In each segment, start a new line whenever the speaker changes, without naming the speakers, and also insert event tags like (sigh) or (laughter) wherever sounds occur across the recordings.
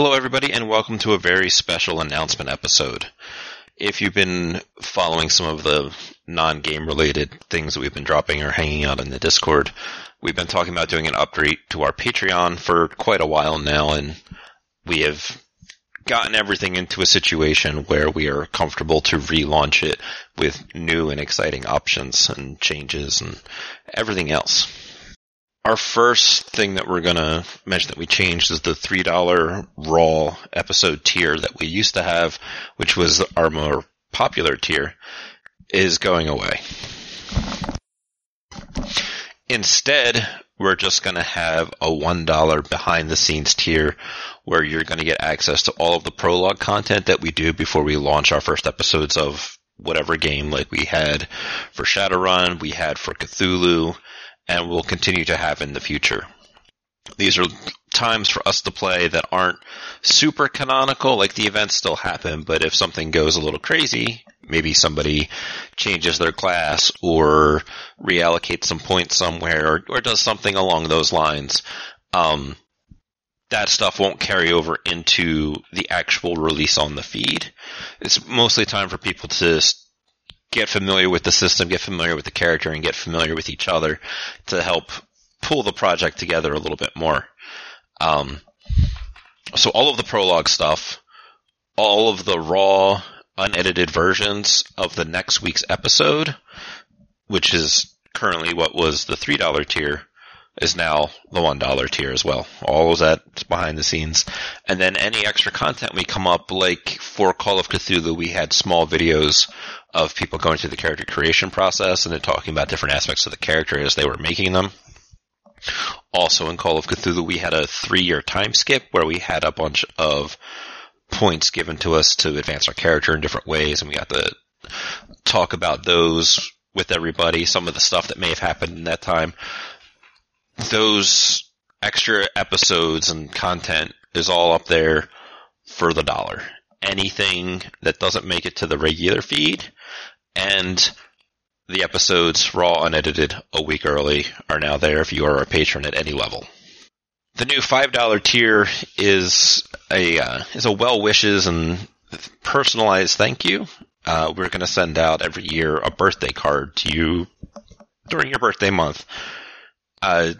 Hello, everybody, and welcome to a very special announcement episode. If you've been following some of the non game related things that we've been dropping or hanging out in the Discord, we've been talking about doing an update to our Patreon for quite a while now, and we have gotten everything into a situation where we are comfortable to relaunch it with new and exciting options and changes and everything else. Our first thing that we're going to mention that we changed is the $3 Raw episode tier that we used to have, which was our more popular tier, is going away. Instead, we're just going to have a $1 behind the scenes tier where you're going to get access to all of the prologue content that we do before we launch our first episodes of whatever game like we had for Shadowrun, we had for Cthulhu, and will continue to have in the future. These are times for us to play that aren't super canonical, like the events still happen, but if something goes a little crazy, maybe somebody changes their class or reallocates some points somewhere or, or does something along those lines, um, that stuff won't carry over into the actual release on the feed. It's mostly time for people to get familiar with the system, get familiar with the character, and get familiar with each other to help pull the project together a little bit more. Um, so all of the prologue stuff, all of the raw, unedited versions of the next week's episode, which is currently what was the $3 tier, is now the $1 tier as well. All of that behind the scenes. And then any extra content we come up, like for Call of Cthulhu, we had small videos of people going through the character creation process and then talking about different aspects of the character as they were making them. Also in Call of Cthulhu, we had a three year time skip where we had a bunch of points given to us to advance our character in different ways and we got to talk about those with everybody, some of the stuff that may have happened in that time. Those extra episodes and content is all up there for the dollar. Anything that doesn't make it to the regular feed and the episodes, raw unedited, a week early, are now there if you are a patron at any level. The new five dollar tier is a uh, is a well wishes and personalized thank you. Uh, we're going to send out every year a birthday card to you during your birthday month. Uh,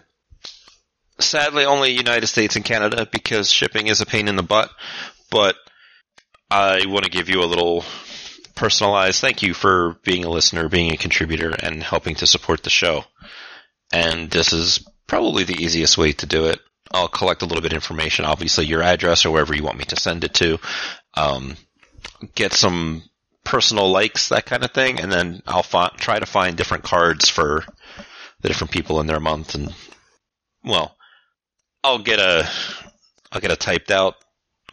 sadly, only United States and Canada because shipping is a pain in the butt. But I want to give you a little personalized thank you for being a listener, being a contributor, and helping to support the show. And this is probably the easiest way to do it. I'll collect a little bit of information, obviously your address or wherever you want me to send it to. Um, get some personal likes, that kind of thing, and then I'll fi- try to find different cards for the different people in their month. And well, I'll get a I'll get a typed out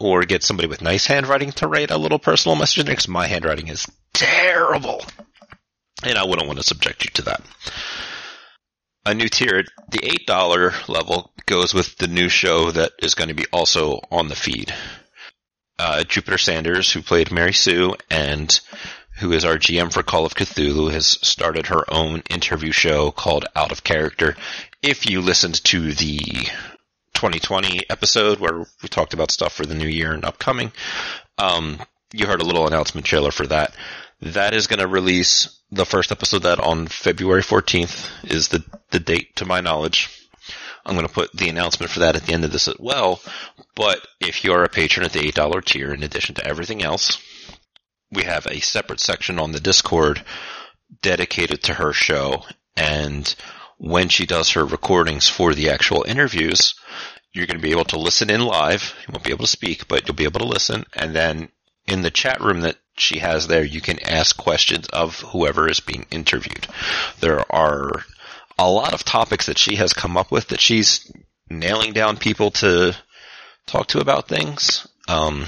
or get somebody with nice handwriting to write a little personal message because my handwriting is terrible. And I wouldn't want to subject you to that. A new tier, the $8 level goes with the new show that is going to be also on the feed. Uh, Jupiter Sanders, who played Mary Sue and who is our GM for Call of Cthulhu, has started her own interview show called Out of Character. If you listened to the 2020 episode where we talked about stuff for the new year and upcoming. Um, you heard a little announcement trailer for that. That is going to release the first episode that on February 14th is the, the date to my knowledge. I'm going to put the announcement for that at the end of this as well. But if you're a patron at the $8 tier, in addition to everything else, we have a separate section on the Discord dedicated to her show. And when she does her recordings for the actual interviews, you're going to be able to listen in live. You won't be able to speak, but you'll be able to listen. And then in the chat room that she has there, you can ask questions of whoever is being interviewed. There are a lot of topics that she has come up with that she's nailing down people to talk to about things. Um,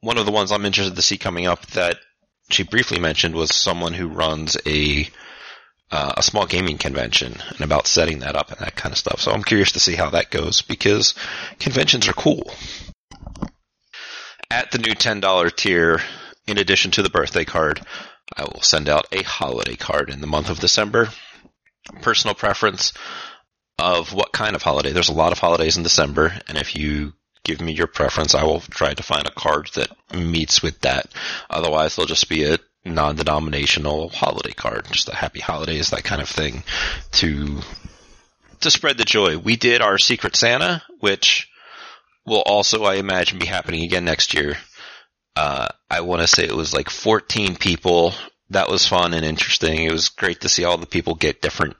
one of the ones I'm interested to see coming up that she briefly mentioned was someone who runs a uh, a small gaming convention and about setting that up and that kind of stuff. So I'm curious to see how that goes because conventions are cool. At the new $10 tier, in addition to the birthday card, I will send out a holiday card in the month of December. Personal preference of what kind of holiday. There's a lot of holidays in December, and if you give me your preference. I will try to find a card that meets with that. Otherwise, they'll just be a non-denominational holiday card, just a happy holidays, that kind of thing, to to spread the joy. We did our Secret Santa, which will also, I imagine, be happening again next year. Uh, I want to say it was like 14 people. That was fun and interesting. It was great to see all the people get different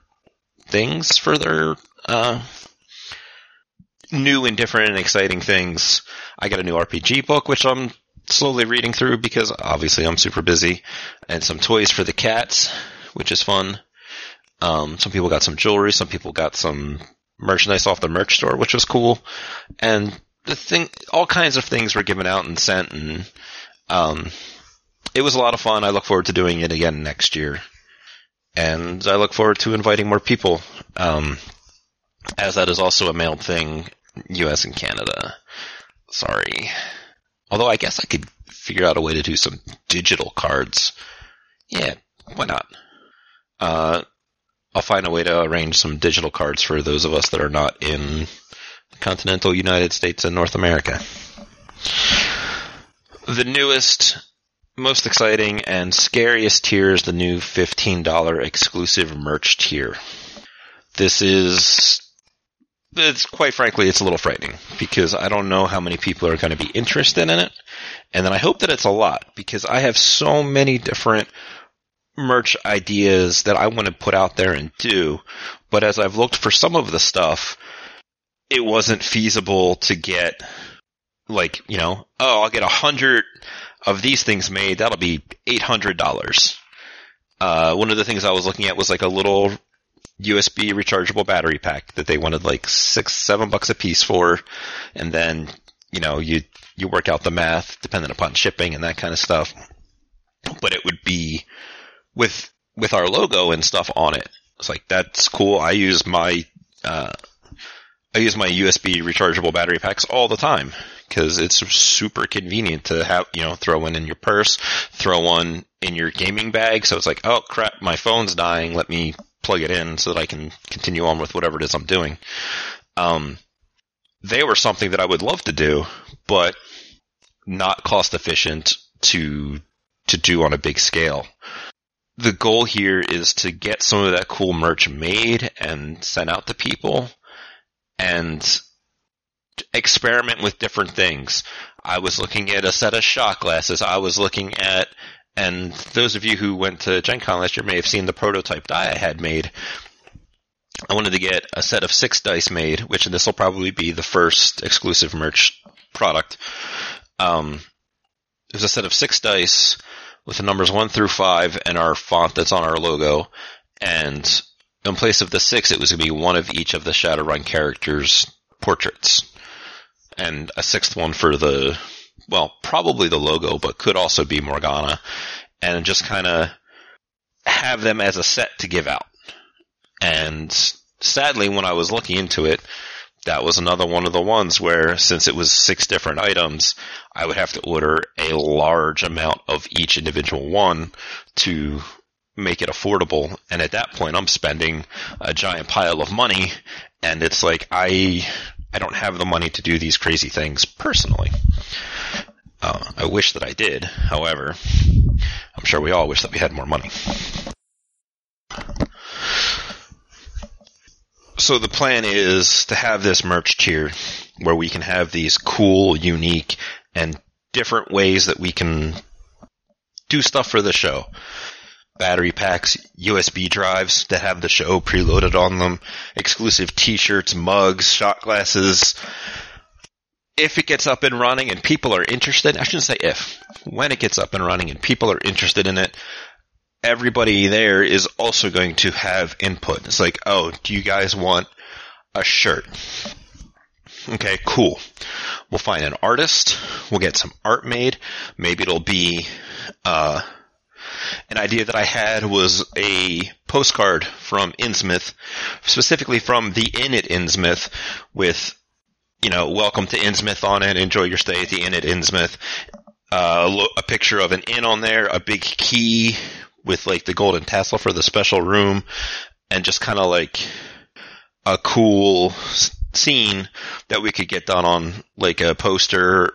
things for their uh, new and different and exciting things. I got a new RPG book, which I'm slowly reading through because obviously I'm super busy, and some toys for the cats, which is fun. Um, some people got some jewelry, some people got some merchandise off the merch store, which was cool. And the thing, all kinds of things were given out and sent, and um, it was a lot of fun. I look forward to doing it again next year, and I look forward to inviting more people. Um, as that is also a mailed thing, U.S. and Canada. Sorry. Although I guess I could figure out a way to do some digital cards. Yeah, why not? Uh, I'll find a way to arrange some digital cards for those of us that are not in the continental United States and North America. The newest, most exciting, and scariest tier is the new $15 exclusive merch tier. This is it's quite frankly, it's a little frightening because I don't know how many people are going to be interested in it. And then I hope that it's a lot because I have so many different merch ideas that I want to put out there and do. But as I've looked for some of the stuff, it wasn't feasible to get like, you know, oh, I'll get a hundred of these things made. That'll be $800. Uh, one of the things I was looking at was like a little USB rechargeable battery pack that they wanted like six, seven bucks a piece for. And then, you know, you, you work out the math depending upon shipping and that kind of stuff. But it would be with, with our logo and stuff on it. It's like, that's cool. I use my, uh, I use my USB rechargeable battery packs all the time because it's super convenient to have, you know, throw one in your purse, throw one in your gaming bag. So it's like, oh crap, my phone's dying. Let me plug it in so that I can continue on with whatever it is I'm doing. Um, they were something that I would love to do, but not cost efficient to to do on a big scale. The goal here is to get some of that cool merch made and sent out to people and experiment with different things. I was looking at a set of shot glasses. I was looking at and those of you who went to Gen Con last year may have seen the prototype die I had made. I wanted to get a set of six dice made, which this will probably be the first exclusive merch product. Um, there's a set of six dice with the numbers one through five and our font that's on our logo. And in place of the six, it was going to be one of each of the Shadowrun characters' portraits. And a sixth one for the well, probably the logo, but could also be Morgana, and just kind of have them as a set to give out. And sadly, when I was looking into it, that was another one of the ones where, since it was six different items, I would have to order a large amount of each individual one to make it affordable. And at that point, I'm spending a giant pile of money, and it's like I I don't have the money to do these crazy things personally. Uh, I wish that I did. However, I'm sure we all wish that we had more money. So the plan is to have this merch tier where we can have these cool, unique, and different ways that we can do stuff for the show. Battery packs, USB drives that have the show preloaded on them, exclusive t-shirts, mugs, shot glasses, if it gets up and running and people are interested, I shouldn't say if, when it gets up and running and people are interested in it, everybody there is also going to have input. It's like, oh, do you guys want a shirt? Okay, cool. We'll find an artist. We'll get some art made. Maybe it'll be, uh, an idea that I had was a postcard from Innsmouth, specifically from the Inn at Innsmouth with you know, welcome to Innsmouth on it. Enjoy your stay at the inn at Innsmouth. Uh, a picture of an inn on there, a big key with like the golden tassel for the special room, and just kind of like a cool scene that we could get done on like a poster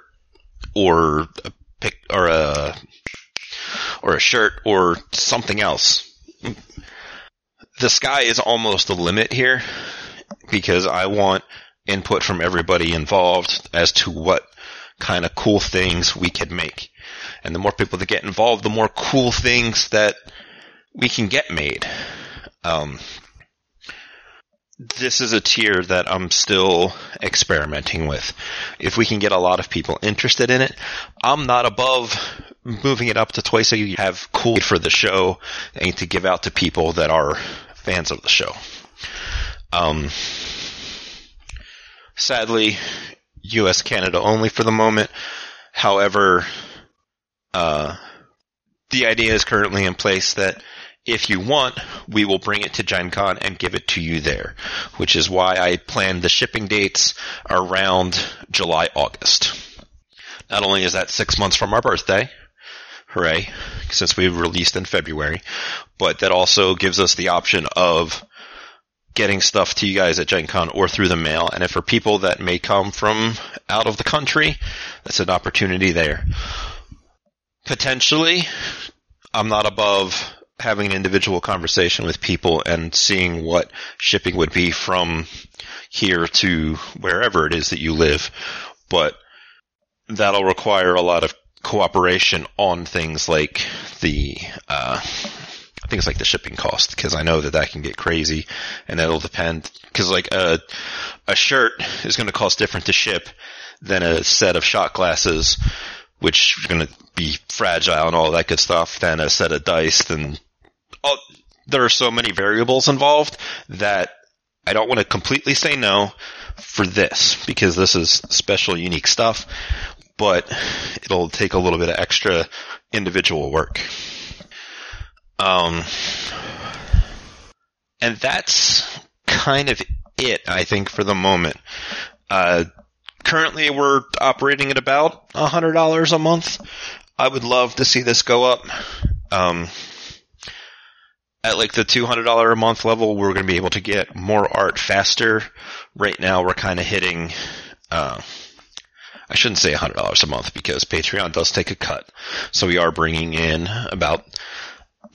or a pic or a or a shirt or something else. The sky is almost the limit here because I want input from everybody involved as to what kind of cool things we could make. And the more people that get involved, the more cool things that we can get made. Um, this is a tier that I'm still experimenting with. If we can get a lot of people interested in it, I'm not above moving it up to twice a year. Have cool for the show and to give out to people that are fans of the show. Um, sadly, U.S. Canada only for the moment. However, uh, the idea is currently in place that if you want, we will bring it to Gen Con and give it to you there, which is why I planned the shipping dates around July, August. Not only is that six months from our birthday, hooray, since we released in February, but that also gives us the option of getting stuff to you guys at Gen Con or through the mail. And if for people that may come from out of the country, that's an opportunity there. Potentially, I'm not above having an individual conversation with people and seeing what shipping would be from here to wherever it is that you live. But that'll require a lot of cooperation on things like the, uh, things like the shipping cost because I know that that can get crazy and that'll depend because like a a shirt is going to cost different to ship than a set of shot glasses which are going to be fragile and all that good stuff than a set of dice then oh, there are so many variables involved that I don't want to completely say no for this because this is special unique stuff but it'll take a little bit of extra individual work. Um, and that's kind of it, I think, for the moment. Uh, currently we're operating at about $100 a month. I would love to see this go up. Um, at like the $200 a month level, we're going to be able to get more art faster. Right now, we're kind of hitting, uh, I shouldn't say $100 a month because Patreon does take a cut. So we are bringing in about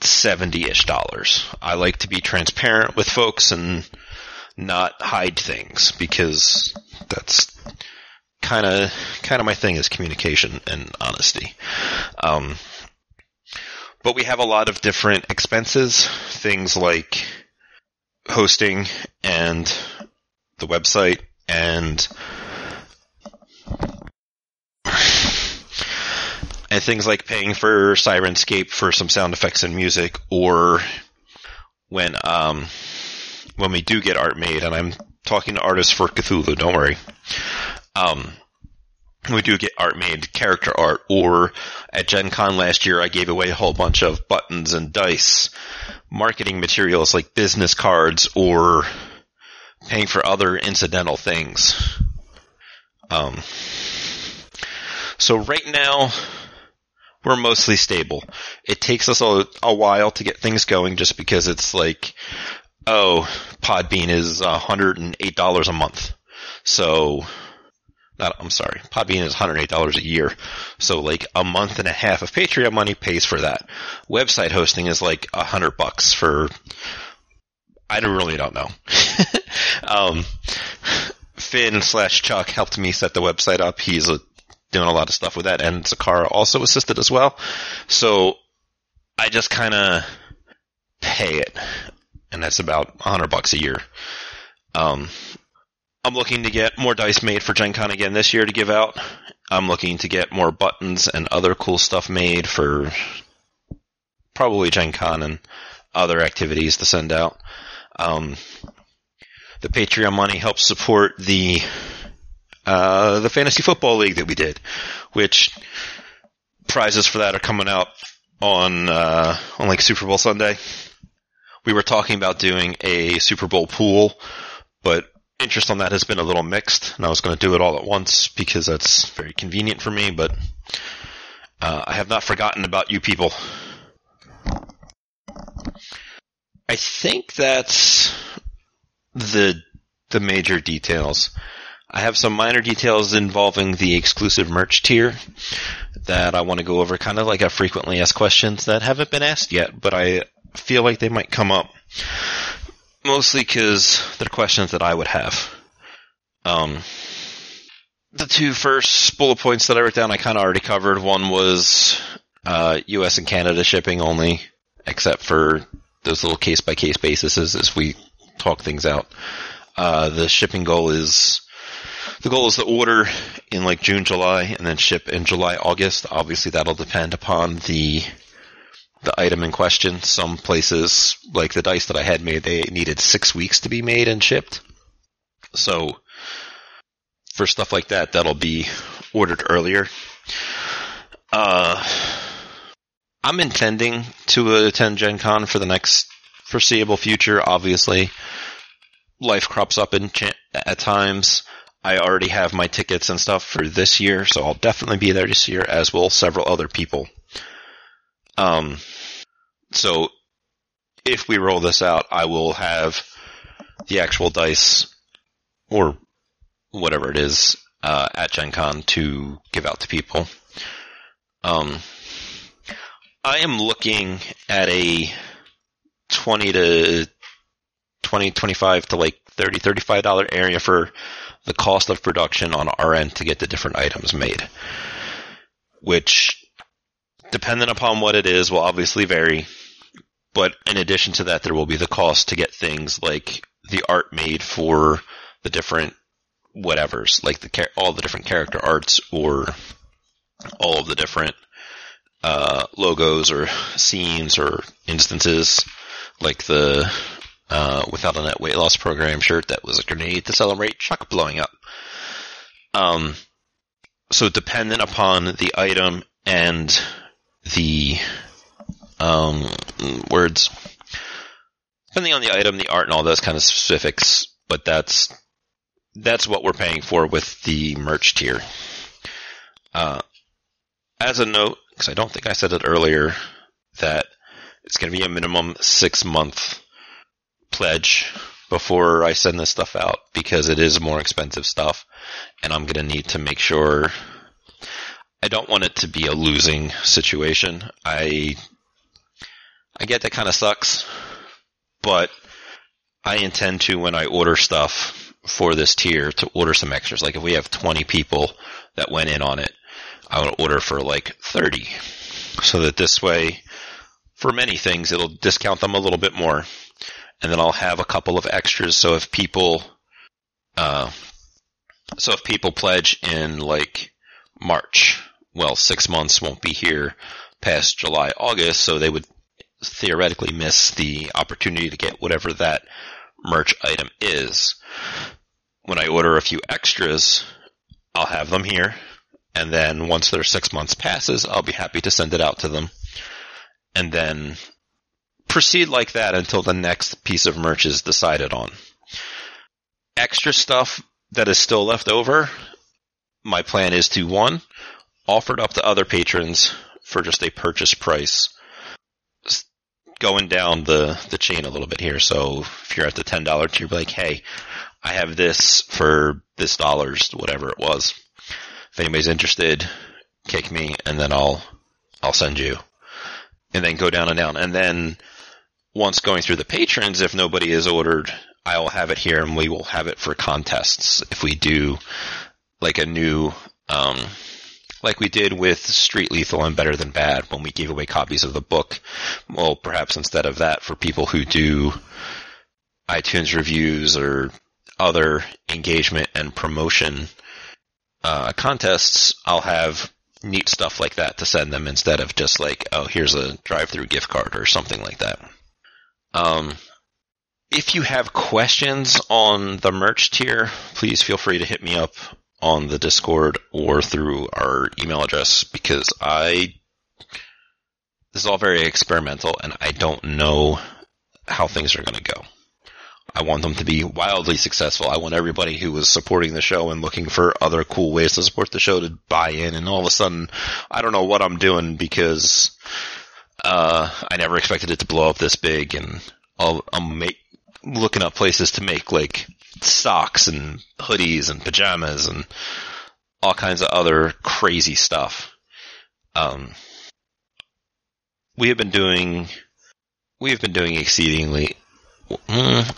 70-ish dollars. I like to be transparent with folks and not hide things because that's kind of kind of my thing is communication and honesty. Um, but we have a lot of different expenses, things like hosting and the website and (sighs) and things like paying for Syrinscape for some sound effects and music, or when um, when we do get art made, and I'm talking to artists for Cthulhu, don't worry. Um, we do get art made, character art, or at Gen Con last year, I gave away a whole bunch of buttons and dice, marketing materials like business cards, or paying for other incidental things. Um, so right now, we're mostly stable. It takes us a, a while to get things going just because it's like, oh, Podbean is $108 a month. So, not, I'm sorry, Podbean is $108 a year. So like a month and a half of Patreon money pays for that. Website hosting is like a hundred bucks for, I don't really don't know. (laughs) um, Finn slash Chuck helped me set the website up. He's a doing a lot of stuff with that, and Zakara also assisted as well. So I just kind of pay it, and that's about a hundred bucks a year. Um, I'm looking to get more dice made for Gen Con again this year to give out. I'm looking to get more buttons and other cool stuff made for probably Gen Con and other activities to send out. Um, the Patreon money helps support the uh, the fantasy football league that we did, which prizes for that are coming out on uh, on like Super Bowl Sunday. We were talking about doing a Super Bowl pool, but interest on that has been a little mixed, and I was going to do it all at once because that's very convenient for me. But uh, I have not forgotten about you people. I think that's the the major details. I have some minor details involving the exclusive merch tier that I want to go over, kind of like a frequently asked questions that haven't been asked yet, but I feel like they might come up. Mostly because they're questions that I would have. Um, the two first bullet points that I wrote down, I kind of already covered. One was uh, U.S. and Canada shipping only, except for those little case by case basis as we talk things out. Uh, the shipping goal is the goal is to order in like June, July, and then ship in July, August. Obviously, that'll depend upon the the item in question. Some places, like the dice that I had made, they needed six weeks to be made and shipped. So for stuff like that, that'll be ordered earlier. Uh, I'm intending to attend Gen Con for the next foreseeable future. Obviously, life crops up in ch- at times. I already have my tickets and stuff for this year, so I'll definitely be there this year, as will several other people. Um, so if we roll this out, I will have the actual dice or whatever it is uh, at Gen Con to give out to people. Um, I am looking at a 20 to 20, 25 to like 30, 35 dollar area for the cost of production on our end to get the different items made. Which, depending upon what it is, will obviously vary. But in addition to that, there will be the cost to get things like the art made for the different whatevers, like the all the different character arts or all of the different uh, logos or scenes or instances, like the uh, without a net weight loss program shirt that was a grenade to celebrate Chuck blowing up. Um, so dependent upon the item and the um, words, depending on the item, the art, and all those kind of specifics, but that's that's what we're paying for with the merch tier. Uh, as a note, because I don't think I said it earlier, that it's going to be a minimum six month pledge before I send this stuff out because it is more expensive stuff, and I'm going to need to make sure. I don't want it to be a losing situation. I I get that kind of sucks, but I intend to when I order stuff for this tier to order some extras. Like if we have 20 people that went in on it, I would order for like 30. So that this way, for many things, it'll discount them a little bit more. And then I'll have a couple of extras. So if people, uh, so if people pledge in like March, well, six months won't be here past July, August, so they would theoretically miss the opportunity to get whatever that merch item is. When I order a few extras, I'll have them here, and then once their six months passes, I'll be happy to send it out to them. And then proceed like that until the next piece of merch is decided on. Extra stuff that is still left over, my plan is to one, offer it up to other patrons for just a purchase price going down the, the chain a little bit here. So if you're at the ten dollar tier, like, hey, I have this for this dollars, whatever it was. If anybody's interested, kick me, and then I'll I'll send you, and then go down and down, and then once going through the patrons, if nobody is ordered, I will have it here, and we will have it for contests if we do like a new um, like we did with Street Lethal and Better Than Bad when we gave away copies of the book. Well, perhaps instead of that, for people who do iTunes reviews or other engagement and promotion uh, contests, I'll have neat stuff like that to send them instead of just like, oh, here's a drive-through gift card or something like that. Um, if you have questions on the merch tier, please feel free to hit me up on the Discord or through our email address because I this is all very experimental and I don't know how things are going to go. I want them to be wildly successful. I want everybody who was supporting the show and looking for other cool ways to support the show to buy in and all of a sudden I don't know what I'm doing because uh, I never expected it to blow up this big and I'll, I'll make looking up places to make like socks and hoodies and pajamas and all kinds of other crazy stuff. Um, we have been doing, we have been doing exceedingly, mm,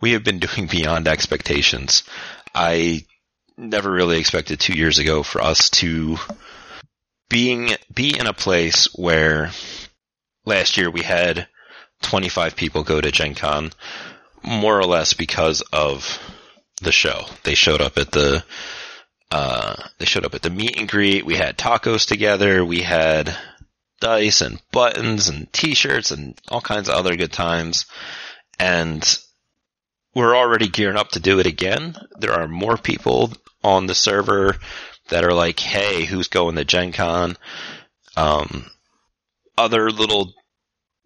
we have been doing (laughs) beyond expectations. I never really expected two years ago for us to being be in a place where last year we had 25 people go to Gen Con, more or less because of the show. They showed up at the uh, they showed up at the meet and greet. We had tacos together. We had dice and buttons and t-shirts and all kinds of other good times. And we're already gearing up to do it again. There are more people on the server that are like, hey, who's going to Gen Con? Um, other little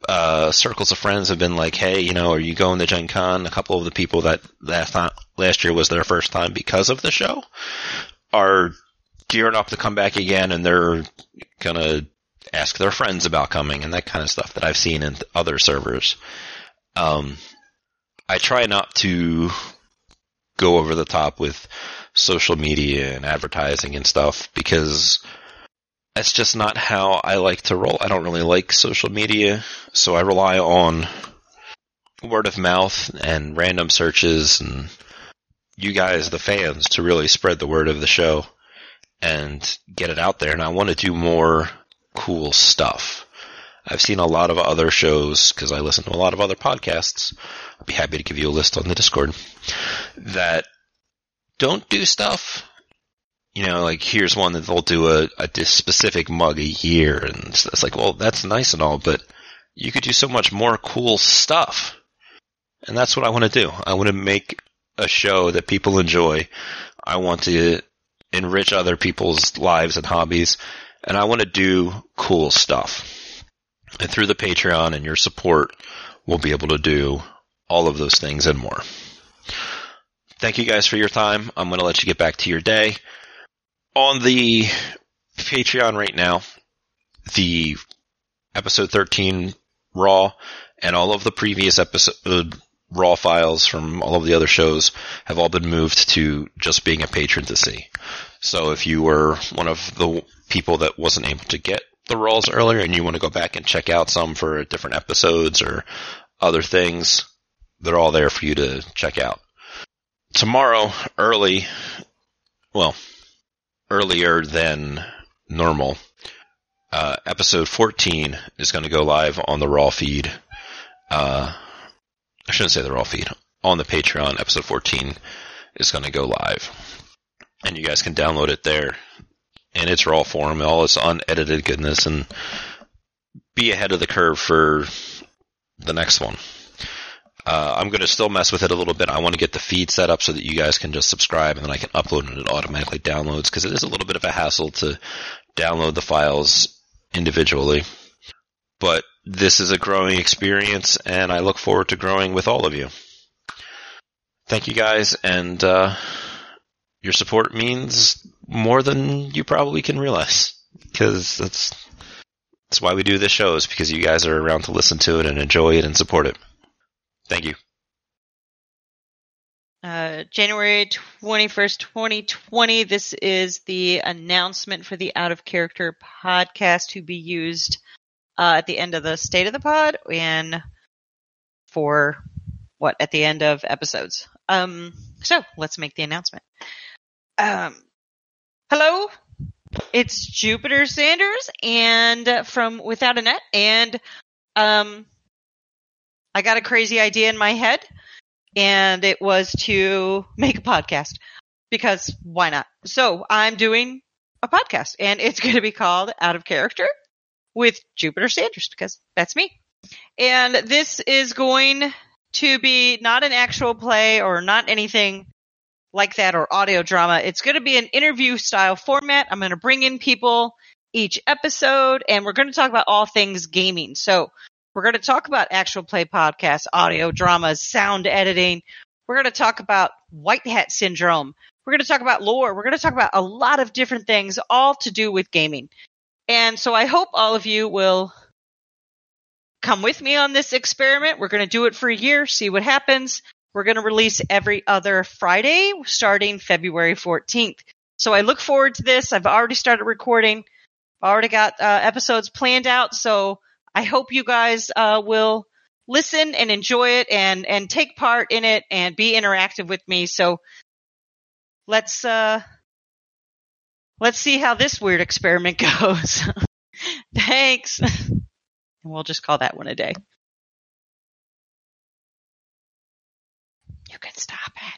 uh, circles of friends have been like, hey, you know, are you going to Gen Con? A couple of the people that last time, last year was their first time because of the show are gearing up to come back again and they're gonna ask their friends about coming and that kind of stuff that I've seen in other servers. Um, I try not to go over the top with social media and advertising and stuff because that's just not how I like to roll. I don't really like social media, so I rely on word of mouth and random searches and you guys, the fans, to really spread the word of the show and get it out there. And I want to do more cool stuff. I've seen a lot of other shows because I listen to a lot of other podcasts. I'd be happy to give you a list on the Discord that don't do stuff. You know, like here's one that they'll do a, a specific mug a year, and it's like, well, that's nice and all, but you could do so much more cool stuff. And that's what I want to do. I want to make a show that people enjoy. I want to enrich other people's lives and hobbies, and I want to do cool stuff. And through the Patreon and your support, we'll be able to do all of those things and more. Thank you guys for your time. I'm going to let you get back to your day. On the Patreon right now, the episode 13 Raw and all of the previous episode uh, raw files from all of the other shows have all been moved to just being a patron to see. So if you were one of the people that wasn't able to get the raws earlier and you want to go back and check out some for different episodes or other things, they're all there for you to check out. Tomorrow, early, well, earlier than normal, uh, episode 14 is going to go live on the raw feed. Uh, I shouldn't say the raw feed. On the Patreon, episode 14 is going to go live. And you guys can download it there in its raw form, all its unedited goodness, and be ahead of the curve for the next one. Uh, I'm going to still mess with it a little bit. I want to get the feed set up so that you guys can just subscribe and then I can upload and it automatically downloads because it is a little bit of a hassle to download the files individually. But this is a growing experience, and I look forward to growing with all of you. Thank you guys, and uh, your support means more than you probably can realize. Because that's that's why we do this show is because you guys are around to listen to it and enjoy it and support it. Thank you.
Uh, January 21st, 2020. This is the announcement for the Out of Character podcast to be used uh, at the end of the state of the pod and for what at the end of episodes. Um, so let's make the announcement. Um, hello, it's Jupiter Sanders and from Without a Net, and um, I got a crazy idea in my head, and it was to make a podcast because why not? So I'm doing a podcast, and it's (laughs) going to be called Out of Character with Jupiter Sanders because that's me. And this is going to be not an actual play or not anything like that or audio drama. It's going to be an interview style format. I'm going to bring in people each episode and we're going to talk about all things gaming. So we're going to talk about actual play podcasts, audio dramas, sound editing. We're going to talk about white hat syndrome. We're going to talk about lore. We're going to talk about a lot of different things, all to do with gaming. And so I hope all of you will come with me on this experiment. We're going to do it for a year, see what happens. We're going to release every other Friday starting February 14th. So I look forward to this. I've already started recording. Already got uh, episodes planned out. So I hope you guys uh, will listen and enjoy it and and take part in it and be interactive with me. So let's uh let's see how this weird experiment (laughs) goes. Thanks. and we'll just call that one a day. You can stop it.